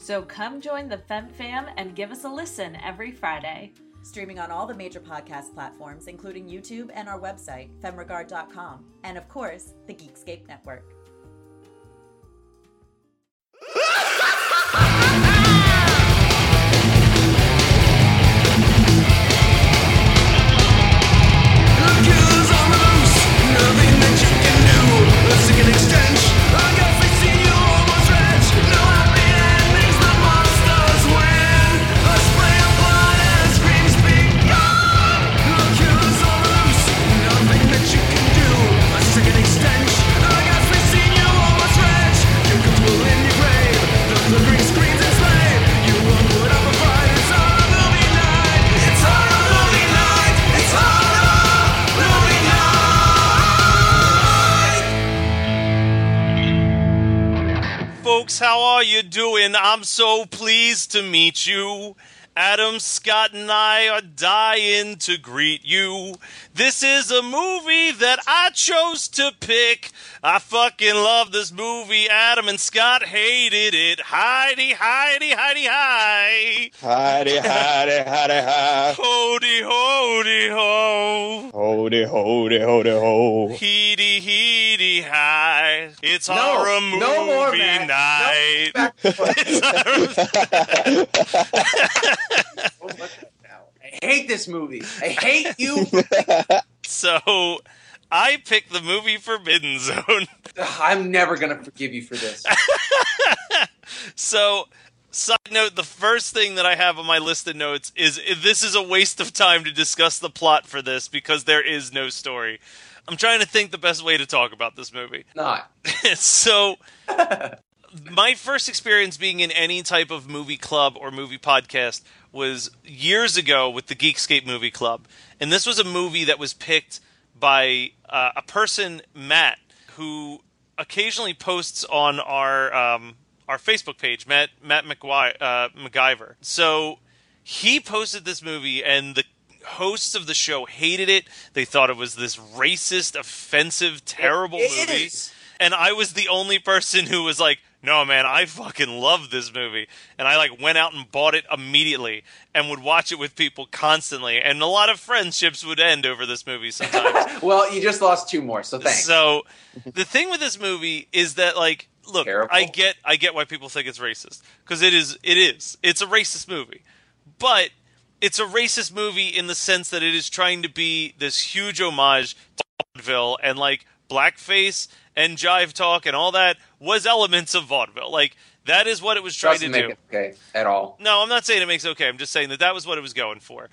So come join the Fem Fam and give us a listen every Friday. Streaming on all the major podcast platforms, including YouTube and our website, femregard.com, and of course, the Geekscape Network. Are you doing? I'm so pleased to meet you. Adam Scott and I are dying to greet you. This is a movie that I chose to pick. I fucking love this movie. Adam and Scott hated it. Heidi, Heidi, Heidi, hi. Heidi, Heidi, Heidi, hi. Hody, hody, ho. Hody, hody, hody, ho. Heedy, heedy, hi. It's No, horror movie no more, Matt. night. No, I hate this movie. I hate you. So I picked the movie Forbidden Zone. I'm never gonna forgive you for this. So, side note: the first thing that I have on my list of notes is this is a waste of time to discuss the plot for this because there is no story. I'm trying to think the best way to talk about this movie. Not. so, my first experience being in any type of movie club or movie podcast was years ago with the Geekscape Movie Club, and this was a movie that was picked by uh, a person, Matt, who occasionally posts on our um, our Facebook page, Matt Matt McGuire, uh, MacGyver. So he posted this movie, and the hosts of the show hated it. They thought it was this racist, offensive, terrible It- it movie. is. And I was the only person who was like, "No, man, I fucking love this movie." And I like went out and bought it immediately and would watch it with people constantly. And a lot of friendships would end over this movie sometimes. Well, you just lost two more, so thanks. So the thing with this movie is that like look, Terrible. I get I get why people think it's racist because it is it is. It's a racist movie. But it's a racist movie in the sense that it is trying to be this huge homage to vaudeville and like blackface and jive talk and all that was elements of vaudeville. Like that is what it was trying Doesn't to make do. it okay at all. No, I'm not saying it makes it okay. I'm just saying that that was what it was going for.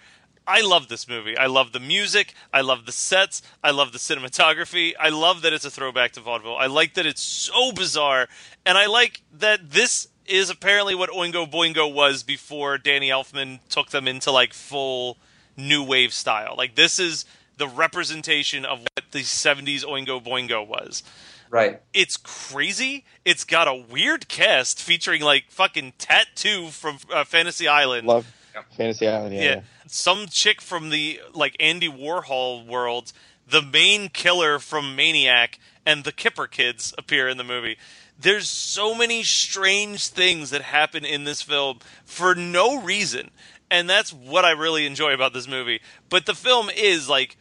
I love this movie. I love the music. I love the sets. I love the cinematography. I love that it's a throwback to vaudeville. I like that it's so bizarre, and I like that this is apparently what Oingo Boingo was before Danny Elfman took them into like full new wave style. Like this is the representation of what the 70s Oingo Boingo was Right. it's crazy. It's got a weird cast featuring like fucking Tattoo from uh, Fantasy Island. Love Fantasy Island. Yeah. yeah. some chick from the like Andy Warhol world. The main killer from Maniac and the Kipper kids appear in the movie. There's so many strange things that happen in this film for no reason. And that's what I really enjoy about this movie. But the film is like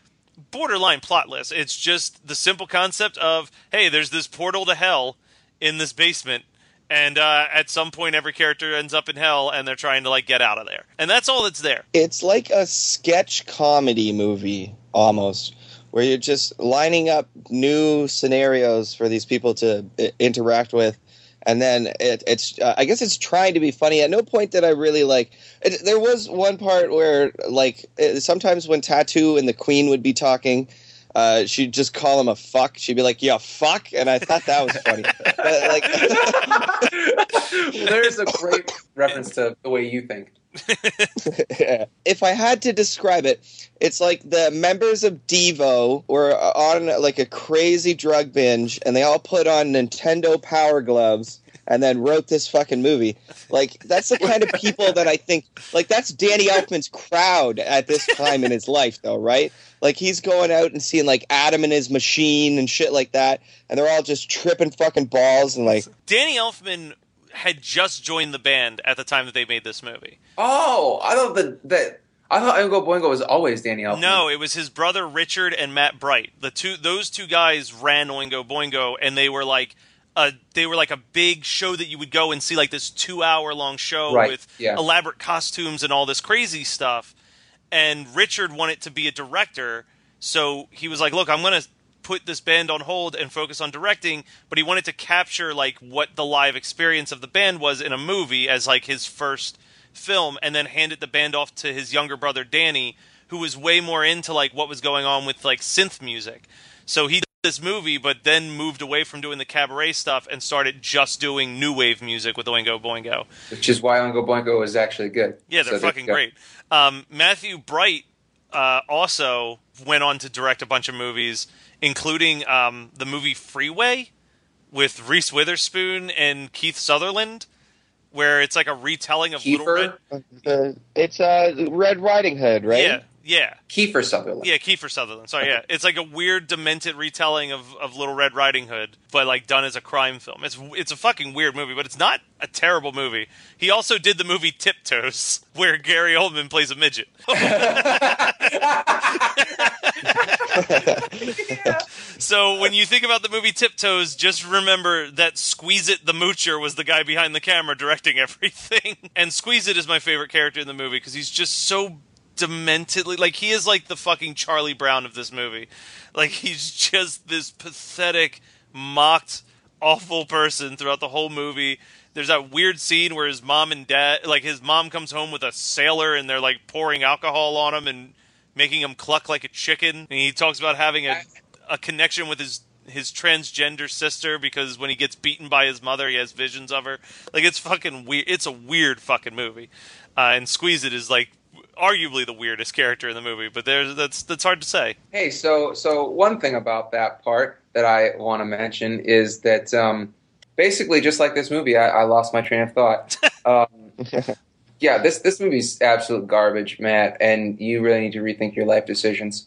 borderline plotless. It's just the simple concept of, hey, there's this portal to hell in this basement And uh, at some point, every character ends up in hell, and they're trying to like get out of there, and that's all that's there. It's like a sketch comedy movie almost, where you're just lining up new scenarios for these people to I- interact with, and then it, it's uh, I guess it's trying to be funny. At no point did I really like. It, there was one part where like it, sometimes when Tattoo and the Queen would be talking. Uh, she'd just call him a fuck. She'd be like, "Yeah, fuck," and I thought that was funny. but, like, There's a great reference to the way you think. if I had to describe it, it's like the members of Devo were on like a crazy drug binge, and they all put on Nintendo Power Gloves and then wrote this fucking movie. Like that's the kind of people that I think like that's Danny Elfman's crowd at this time in his life, though, right? Like he's going out and seeing like Adam and his machine and shit like that, and they're all just tripping fucking balls and like Danny Elfman had just joined the band at the time that they made this movie. Oh, I thought that that I thought Oingo Boingo was always Danny Elfman. No, it was his brother Richard and Matt Bright. The two those two guys ran Oingo Boingo, and they were like a they were like a big show that you would go and see like this two hour long show Right, with yeah. elaborate costumes and all this crazy stuff. And Richard wanted to be a director, so he was like, "Look, I'm going to put this band on hold and focus on directing." But he wanted to capture like what the live experience of the band was in a movie as like his first film, and then handed the band off to his younger brother Danny, who was way more into like what was going on with like synth music. So he did this movie, but then moved away from doing the cabaret stuff and started just doing new wave music with Oingo Boingo. which is why Oingo Boingo is actually good. Yeah, they're So fucking great. Um, Matthew Bright uh, also went on to direct a bunch of movies, including um, the movie Freeway with Reese Witherspoon and Keith Sutherland, where it's like a retelling of Little Red. Kiefer, uh, it's uh, Red Riding Hood, right? Yeah, yeah. Kiefer Sutherland. Yeah, Kiefer Sutherland. Sorry, yeah. It's like a weird, demented retelling of, of Little Red Riding Hood, but like done as a crime film. It's it's a fucking weird movie, but it's not a terrible movie. He also did the movie Tiptoes, where Gary Oldman plays a midget. So when you think about the movie Tiptoes, just remember that Squeezit the Moocher was the guy behind the camera directing everything. And Squeezit is my favorite character in the movie because he's just so dementedly like he is like the fucking Charlie Brown of this movie. Like he's just this pathetic, mocked, awful person throughout the whole movie. There's that weird scene where his mom and dad like his mom comes home with a sailor and they're like pouring alcohol on him and making him cluck like a chicken. And he talks about having a a connection with his his transgender sister because when he gets beaten by his mother, he has visions of her. Like it's fucking weird. It's a weird fucking movie. Uh, and Squeezit is like arguably the weirdest character in the movie, but there's that's that's hard to say. Hey, so so one thing about that part that I want to mention is that um, basically, just like this movie, I, I lost my train of thought. um, yeah, this this movie's absolute garbage, Matt, and you really need to rethink your life decisions.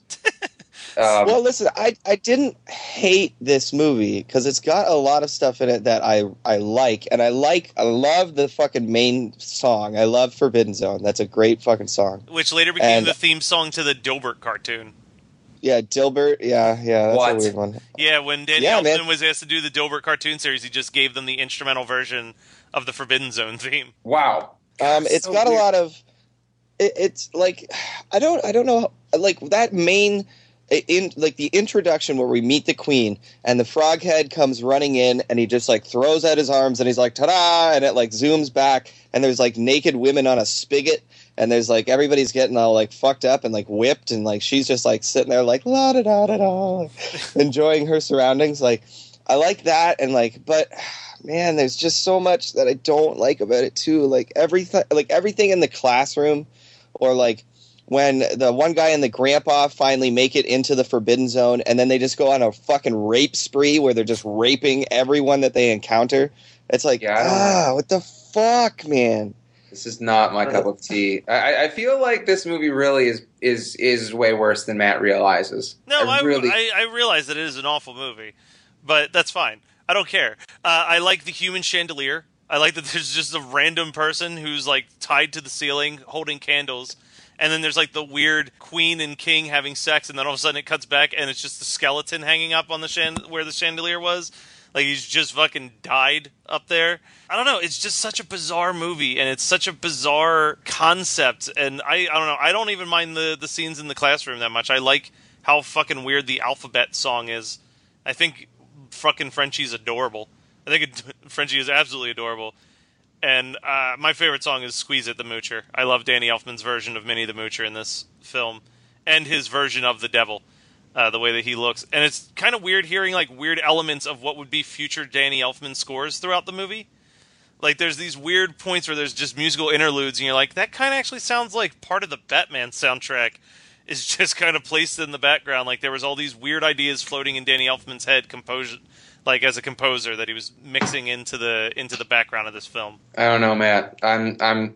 Um, well, listen, I I didn't hate this movie because it's got a lot of stuff in it that I I like, and I like I love the fucking main song. I love Forbidden Zone. That's a great fucking song. Which later became And- the theme song to the Dilbert cartoon. Yeah, Dilbert. Yeah, yeah, that's What? a weird one. Yeah, when Danny Yeah, Elfman man. was asked to do the Dilbert cartoon series, he just gave them the instrumental version of the Forbidden Zone theme. wow, Um, it's So got a lot of. It, it's like I don't I don't know like that main in like the introduction where we meet the queen and the frog head comes running in and he just like throws out his arms and he's like ta-da! and it like zooms back and there's like naked women on a spigot and there's like everybody's getting all like fucked up and like whipped and like she's just like sitting there like la da da da da enjoying her surroundings. Like I like that and like but man there's just so much that I don't like about it too. Like everything like everything in the classroom or like when the one guy and the grandpa finally make it into the forbidden zone and then they just go on a fucking rape spree where they're just raping everyone that they encounter it's like Yeah, ah what the fuck man this is not my cup of tea. I, I feel like this movie really is is is way worse than Matt realizes. No, I, really. I, I realize that it is an awful movie, but that's fine. I don't care. Uh, I like the human chandelier. I like that there's just a random person who's like tied to the ceiling holding candles. And then there's like the weird queen and king having sex, and then all of a sudden it cuts back, and it's just the skeleton hanging up on the chand- where the chandelier was. like he's just fucking died up there. I don't know. It's just such a bizarre movie, and it's such a bizarre concept. And I, I don't know. I don't even mind the the scenes in the classroom that much. I like how fucking weird the alphabet song is. I think fucking Frenchie's adorable. I think it, Frenchie is absolutely adorable. And uh, my favorite song is "Squeezit" the Moocher. I love Danny Elfman's version of Minnie the Moocher in this film, and his version of the Devil uh, the way that he looks, and it's kind of weird hearing like weird elements of what would be future Danny Elfman scores throughout the movie. Like there's these weird points where there's just musical interludes, and you're like, that kind of actually sounds like part of the Batman soundtrack is just kind of placed in the background. Like there was all these weird ideas floating in Danny Elfman's head, composure, like as a composer that he was mixing into the into the background of this film. I don't know, Matt. I'm I'm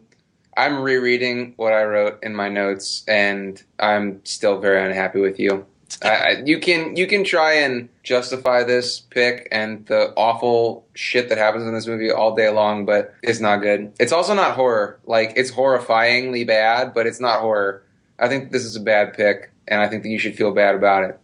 I'm rereading what I wrote in my notes, and I'm still very unhappy with you. I, you can you can try and justify this pick and the awful shit that happens in this movie all day long, but it's not good. It's also not horror. Like it's horrifyingly bad, but it's not horror. I think this is a bad pick, and I think that you should feel bad about it.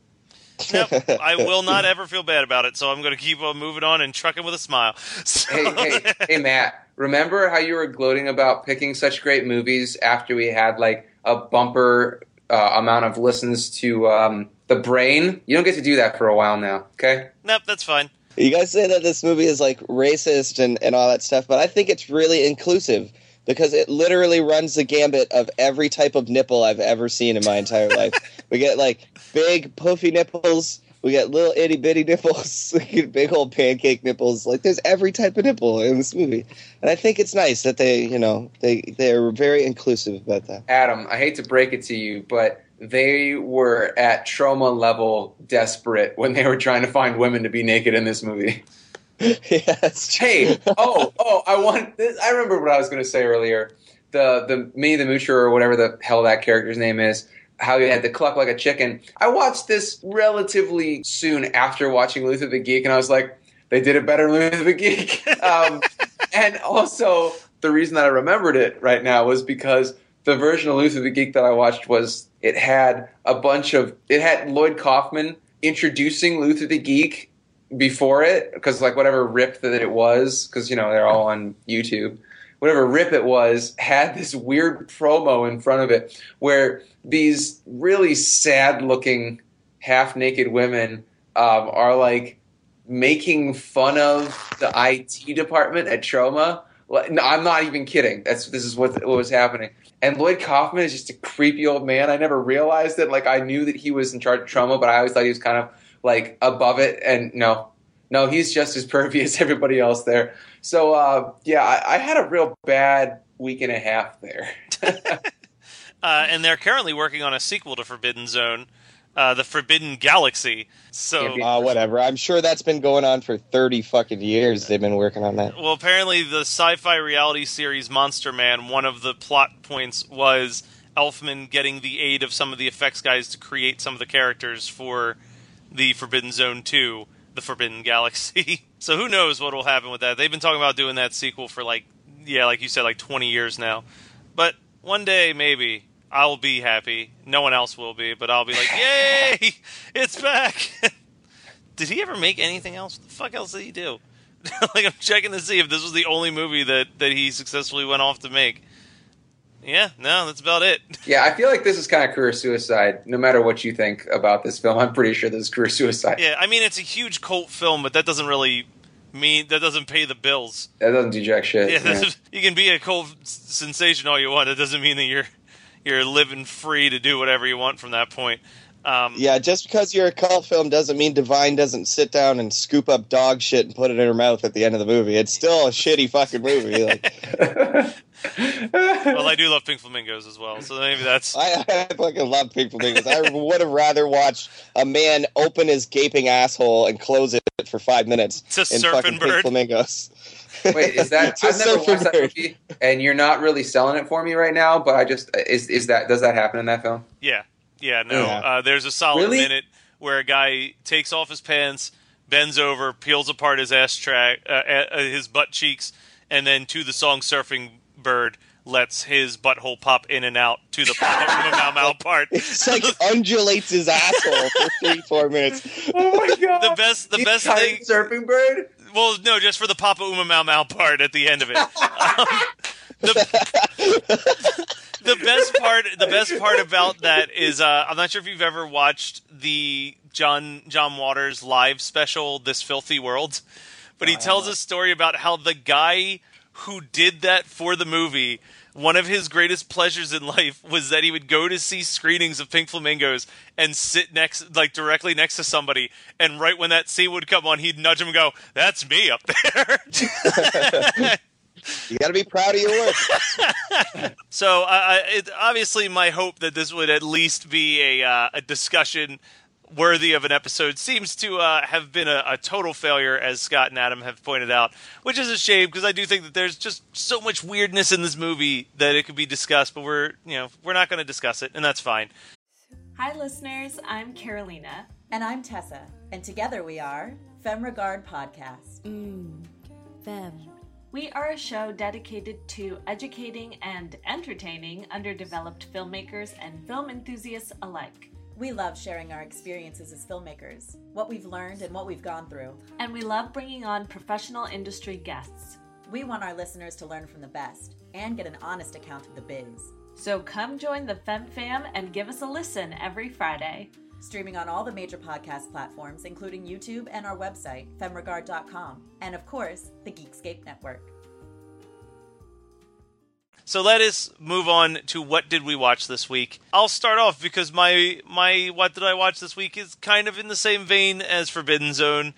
Nope, I will not ever feel bad about it. So I'm going to keep on moving on and trucking with a smile. So. Hey, hey, hey, Matt! Remember how you were gloating about picking such great movies after we had like a bumper uh, amount of listens to um, the brain. You don't get to do that for a while now. Okay. Nope, that's fine. You guys say that this movie is like racist and, and all that stuff, but I think it's really inclusive because it literally runs the gambit of every type of nipple I've ever seen in my entire life. We get like big puffy nipples, we get little itty bitty nipples, big old pancake nipples. Like there's every type of nipple in this movie, and I think it's nice that they, you know, they they're very inclusive about that. Adam, I hate to break it to you, but they were at Troma level desperate when they were trying to find women to be naked in this movie. yes. Hey, oh, oh, I want. This, I remember what I was going to say earlier. The the me the Moocher or whatever the hell that character's name is. How he had to cluck like a chicken. I watched this relatively soon after watching Luther the Geek, and I was like, they did it better than Luther the Geek. Um, and also, the reason that I remembered it right now was because the version of Luther the Geek that I watched was it had a bunch of it had Lloyd Kaufman introducing Luther the Geek before it because like whatever rip that it was because you know they're all on YouTube whatever rip it was had this weird promo in front of it where these really sad looking half naked women um, are like making fun of the IT department at Troma. No, I'm not even kidding. That's this is what, what was happening. And Lloyd Kaufman is just a creepy old man. I never realized it. Like I knew that he was in charge of Troma, but I always thought he was kind of like above it. And no, no, he's just as pervy as everybody else there. So uh, yeah, I, I, had a real bad week and a half there. uh, and they're currently working on a sequel to Forbidden Zone, uh, the Forbidden Galaxy. So uh, whatever. I'm sure that's been going on for 30 fucking years. They've been working on that. Well, apparently the sci-fi reality series Monster Man. One of the plot points was Elfman getting the aid of some of the effects guys to create some of the characters for the Forbidden Zone 2, the Forbidden Galaxy. so who knows what will happen with that? They've been talking about doing that sequel for like, yeah, like you said, like 20 years now. But one day, maybe I'll be happy. No one else will be, but I'll be like, "Yay, it's back!" did he ever make anything else? What the fuck else did he do? like, I'm checking to see if this was the only movie that that he successfully went off to make. Yeah, no, that's about it. Yeah, I feel like this is kind of career suicide. No matter what you think about this film, I'm pretty sure this is career suicide. Yeah, I mean, it's a huge cult film, but that doesn't really mean that doesn't pay the bills. That doesn't do jack shit. Yeah, yeah. you can be a cult sensation all you want. It doesn't mean that you're you're living free to do whatever you want from that point. Um, yeah, just because you're a cult film doesn't mean Divine doesn't sit down and scoop up dog shit and put it in her mouth at the end of the movie. It's still a shitty fucking movie. Like. Well, I do love Pink Flamingos as well, so maybe that's. I, I fucking love Pink Flamingos. I would have rather watched a man open his gaping asshole and close it for five minutes to in fucking bird. Pink Flamingos. Wait, is that I've never watched that movie, and you're not really selling it for me right now? But I just is is that does that happen in that film? Yeah, yeah, no. Yeah. Uh, there's a solid really? minute where a guy takes off his pants, bends over, peels apart his ass track, uh, uh, his butt cheeks, and then to the song "Surfing Bird," lets his butthole pop in and out to the Papa Uma Mau Mau part. It's like undulates his asshole for three, four minutes. Oh my god! The best, the He's best thing. surfing bird. Well, no, just for the Papa Uma Mau Mau part at the end of it. Um, the, the best part, the best part about that is, uh, I'm not sure if you've ever watched the John John Waters live special, "This Filthy World," but he tells a story about how the guy who did that for the movie. One of his greatest pleasures in life was that he would go to see screenings of Pink Flamingos and sit next, like directly next to somebody, and right when that scene would come on, he'd nudge him and go, "That's me up there." You got to be proud of your work. So, I I it, obviously, my hope that this would at least be a uh, a discussion worthy of an episode seems to uh, have been a, a total failure, as Scott and Adam have pointed out, which is a shame because I do think that there's just so much weirdness in this movie that it could be discussed, but we're you know we're not going to discuss it, and that's fine. Hi, listeners. I'm Carolina. And I'm Tessa, and together we are Femme Regard Podcast. Mmm, femme. We are a show dedicated to educating and entertaining underdeveloped filmmakers and film enthusiasts alike. We love sharing our experiences as filmmakers, what we've learned and what we've gone through. And we love bringing on professional industry guests. We want our listeners to learn from the best and get an honest account of the biz. So come join the Fem Fam and give us a listen every Friday. Streaming on all the major podcast platforms, including YouTube and our website, femregard.com, and of course, the Geekscape Network. So let us move on to what did we watch this week. I'll start off because my my what did I watch this week is kind of in the same vein as Forbidden Zone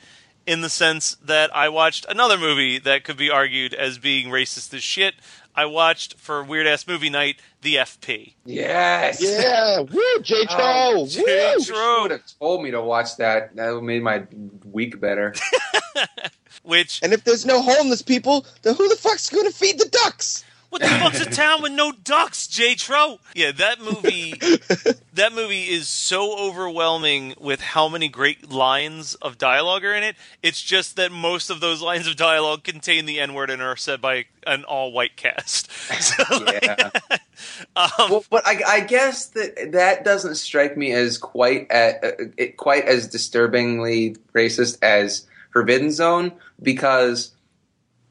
in the sense that I watched another movie that could be argued as being racist as shit. I watched for Weird Ass Movie Night the FP. Yes. Yeah, woo, J. Tro, Oh, woo. J. You Tro. would have told me to watch that. That would made my week better. Which And if there's no homeless people, then who the fuck's going to feed the ducks? What the fuck's a town with no ducks, J. Tro? Yeah, that movie. that movie is so overwhelming with how many great lines of dialogue are in it. It's just that most of those lines of dialogue contain the N word and are said by an all-white cast. So, like, Yeah. um, well, but I, I guess that that doesn't strike me as quite at, uh, it, quite as disturbingly racist as Forbidden Zone because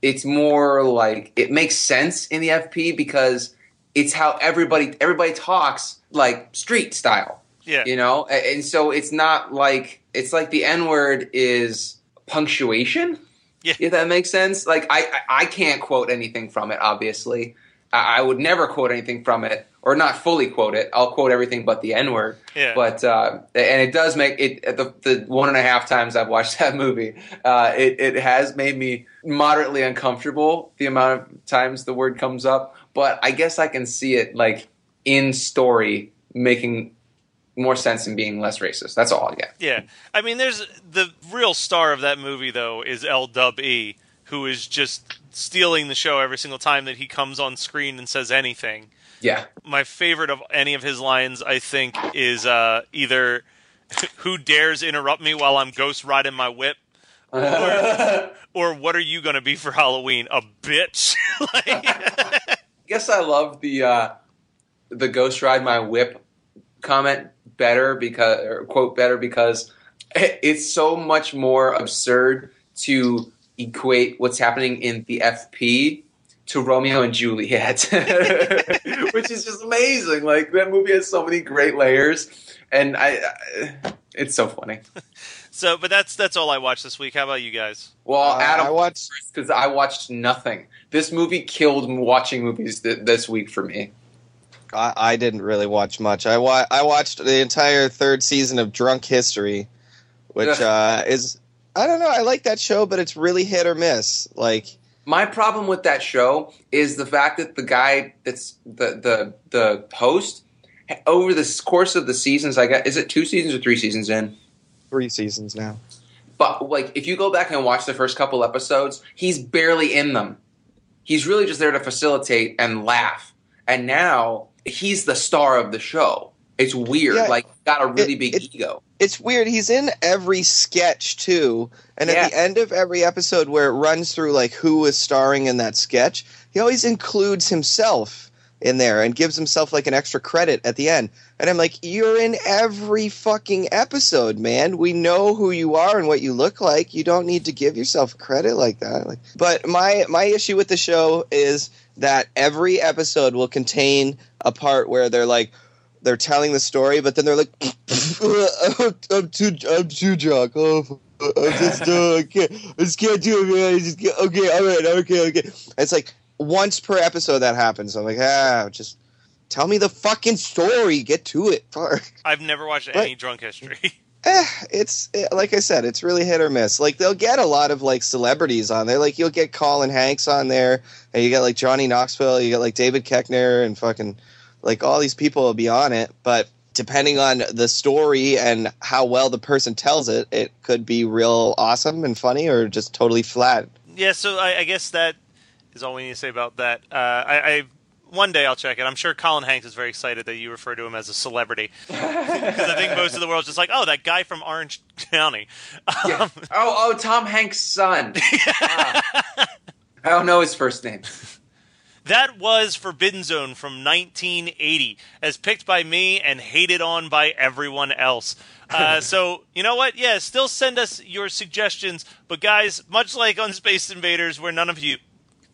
it's more like it makes sense in the FP because it's how everybody everybody talks like street style. yeah, you know? And so it's not like it's like the n word is punctuation? Yeah. if that makes sense. Like i i I can't quote anything from it obviously i, would never quote anything from it or not fully quote it i'll quote everything but the n word yeah. but uh, and it does make it the, the one and a half times I've watched that movie, uh, it it has made me moderately uncomfortable the amount of times the word comes up. But I guess I can see it like in story making more sense and being less racist. That's all I get. Yeah, I mean, there's the real star of that movie though is L Dub E, who is just stealing the show every single time that he comes on screen and says anything. Yeah, My favorite of any of his lines, I think, is uh, either "Who dares interrupt me while I'm ghost riding my whip," or, or "What are you going to be for Halloween? A bitch." like, I guess I love the uh, the Ghost Ride My Whip comment better because or quote better because it's so much more absurd to equate what's happening in the FP to Romeo and Juliet, which is just amazing. Like that movie has so many great layers, and I, I it's so funny. so, but that's that's all I watched this week. How about you guys? Well, Uh, Adam, I watched. because I watched nothing. This movie killed watching movies th- this week for me. I, I didn't really watch much. I wa- I watched the entire third season of Drunk History, which uh, is I don't know. I like that show, but it's really hit or miss. Like My problem with that show is the fact that the guy that's the the the host over the course of the seasons, I got is it two seasons or three seasons in? three seasons now. But like, if you go back and watch the first couple episodes, he's barely in them. He's really just there to facilitate and laugh. And now he's the star of the show. It's weird. Yeah, like, got a really it- big it- ego. It's weird. He's in every sketch too, and Yeah. at the end of every episode, where it runs through like who is starring in that sketch, he always includes himself in there and gives himself like an extra credit at the end. And I'm like, you're in every fucking episode, man. We know who you are and what you look like. You don't need to give yourself credit like that. Like, but my my issue with the show is that every episode will contain a part where they're like they're telling the story, but then they're like, I'm too I'm too drunk. Oh, I just uh, I can't I just can't do it, man. I just can't. okay, all right, okay, okay. It's like once per episode that happens. I'm like, ah, just tell me the fucking story. Get to it. Fuck. I've never watched any drunk history. Eh, it's eh, like I said, it's really hit or miss. Like they'll get a lot of like celebrities on there. Like you'll get Colin Hanks on there, and you get like Johnny Knoxville, you get like David Koechner, and fucking like all these people will be on it. But depending on the story and how well the person tells it, it could be real awesome and funny, or just totally flat. Yeah, so I, I guess that is all we need to say about that. Uh, I, I one day I'll check it. I'm sure Colin Hanks is very excited that you refer to him as a celebrity because I think most of the world's just like, oh, that guy from Orange County. Yeah. Um, Oh, oh, Tom Hanks' son. Ah. I don't know his first name. That was Forbidden Zone from 1980, as picked by me and hated on by everyone else. Uh, so you know what? Yeah, still send us your suggestions. But guys, much like on Space Invaders, where none of you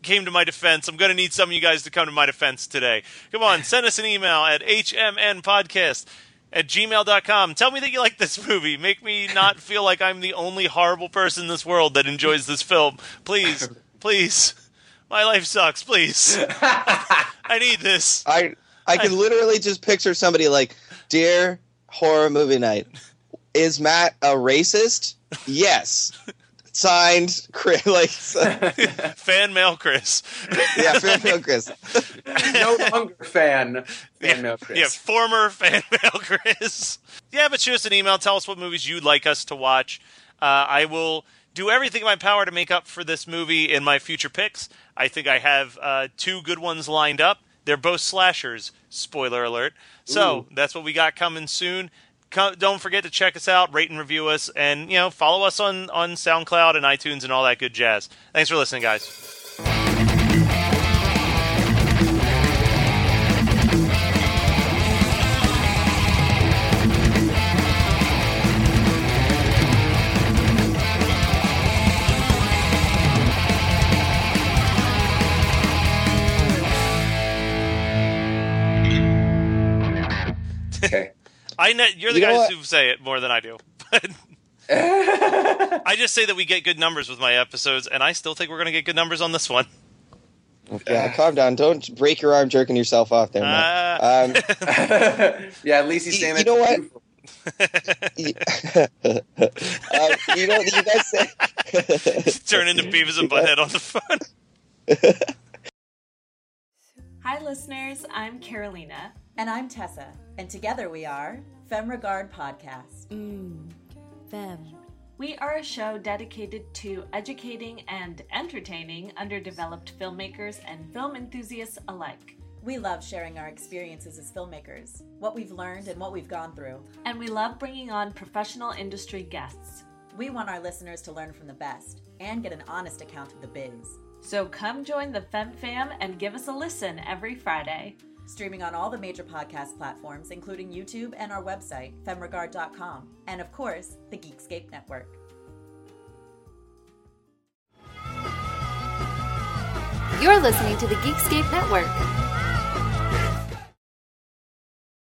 came to my defense, I'm going to need some of you guys to come to my defense today. Come on, send us an email at hmnpodcast at gmail.com. Tell me that you like this movie. Make me not feel like I'm the only horrible person in this world that enjoys this film. Please, please. My life sucks. Please. I need this. I I can literally just picture somebody like, dear horror movie night, is Matt a racist? Yes. Signed, Chris. Like, Fan mail, Chris. yeah, fan mail, Chris. No longer fan. Yeah, Fan mail, Chris. yeah, former fan mail, Chris. Yeah, but shoot us an email. Tell us what movies you'd like us to watch. Uh, I will do everything in my power to make up for this movie in my future picks. I think I have uh, two good ones lined up. They're both slashers. Spoiler alert. So that's what we got coming soon. Co- don't forget to check us out, rate and review us, and you know follow us on on SoundCloud and iTunes and all that good jazz. Thanks for listening, guys. I know you're the You guys who say it more than I do. But I just say that we get good numbers with my episodes, and I still think we're going to get good numbers on this one. Yeah, calm down. Don't break your arm jerking yourself off there, Matt. Uh, Um, yeah, at least he's saying it. You know what? uh, you know, you guys say. turn into Beavis and Butthead on the phone. Hi, listeners. I'm Carolina. And I'm Tessa, and together we are Femme Regard Podcast. Mmm. Femme. We are a show dedicated to educating and entertaining underdeveloped filmmakers and film enthusiasts alike. We love sharing our experiences as filmmakers, what we've learned and what we've gone through. And we love bringing on professional industry guests. We want our listeners to learn from the best and get an honest account of the biz. So come join the Fem Fam and give us a listen every Friday. Streaming on all the major podcast platforms, including YouTube and our website, femregard.com, and of course, the Geekscape Network. You're listening to the Geekscape Network.